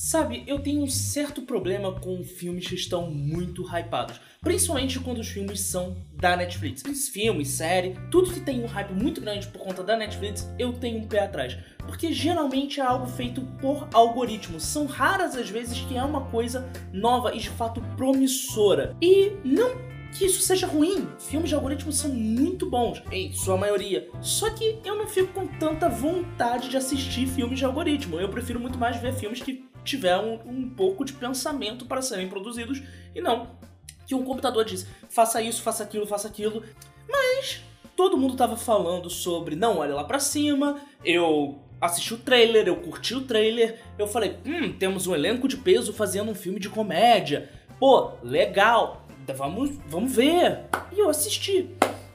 Sabe, eu tenho um certo problema com filmes que estão muito hypados. Principalmente quando os filmes são da Netflix. Filmes, série, tudo que tem um hype muito grande por conta da Netflix, eu tenho um pé atrás. Porque geralmente é algo feito por algoritmos. São raras as vezes que é uma coisa nova e de fato promissora. E não que isso seja ruim. Filmes de algoritmos são muito bons, em sua maioria. Só que eu não fico com tanta vontade de assistir filmes de algoritmo. Eu prefiro muito mais ver filmes que tiveram um, um pouco de pensamento para serem produzidos e não que um computador diz faça isso, faça aquilo, faça aquilo. Mas todo mundo tava falando sobre não olha lá para cima. Eu assisti o trailer, eu curti o trailer. Eu falei, hum, temos um elenco de peso fazendo um filme de comédia. Pô, legal vamos, vamos ver. E eu assisti.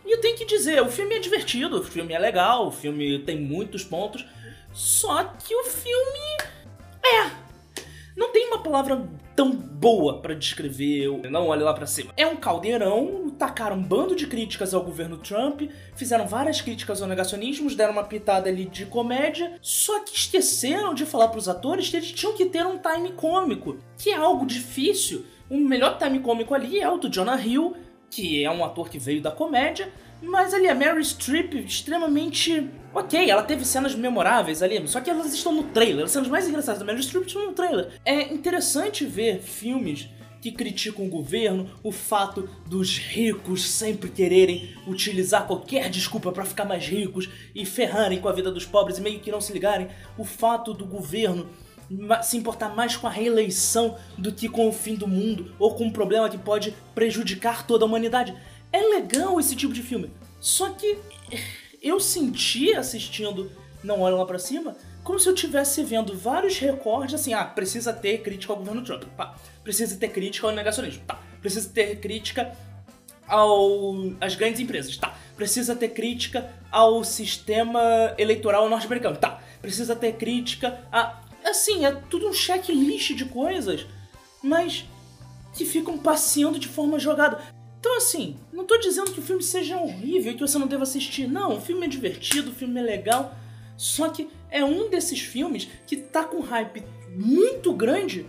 E eu tenho que dizer, o filme é divertido, o filme é legal, o filme tem muitos pontos. Só que o filme. É. Não tem uma palavra tão boa para descrever, não olhe lá para cima. É um caldeirão, tacaram um bando de críticas ao governo Trump, fizeram várias críticas ao negacionismo, deram uma pitada ali de comédia, só que esqueceram de falar para os atores que eles tinham que ter um time cômico, que é algo difícil o melhor time cômico ali é o do Jonah Hill, que é um ator que veio da comédia, mas ali a Mary Streep extremamente. Ok, ela teve cenas memoráveis ali, só que elas estão no trailer. As cenas mais engraçadas da Mary Streep estão no trailer. É interessante ver filmes que criticam o governo, o fato dos ricos sempre quererem utilizar qualquer desculpa para ficar mais ricos e ferrarem com a vida dos pobres e meio que não se ligarem, o fato do governo se importar mais com a reeleição do que com o fim do mundo ou com um problema que pode prejudicar toda a humanidade. É legal esse tipo de filme. Só que eu senti assistindo Não Olha Lá Pra Cima como se eu estivesse vendo vários recordes assim, ah, precisa ter crítica ao governo Trump, pá. Precisa ter crítica ao negacionismo, tá. Precisa ter crítica ao às grandes empresas, tá. Precisa ter crítica ao sistema eleitoral norte-americano, tá. Precisa ter crítica a assim, é tudo um checklist de coisas, mas que ficam passeando de forma jogada. Então, assim, não tô dizendo que o filme seja horrível e que você não deva assistir. Não, o filme é divertido, o filme é legal. Só que é um desses filmes que tá com hype muito grande,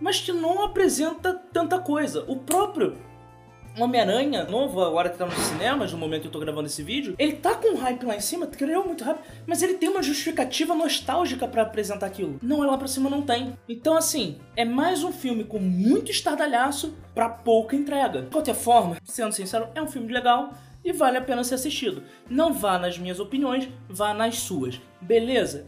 mas que não apresenta tanta coisa. O próprio Homem-Aranha novo, agora que tá nos cinemas, no momento que eu tô gravando esse vídeo, ele tá com um hype lá em cima, criou muito hype, mas ele tem uma justificativa nostálgica para apresentar aquilo. Não, é lá pra cima não tem. Então, assim, é mais um filme com muito estardalhaço para pouca entrega. De qualquer forma, sendo sincero, é um filme legal e vale a pena ser assistido. Não vá nas minhas opiniões, vá nas suas. Beleza?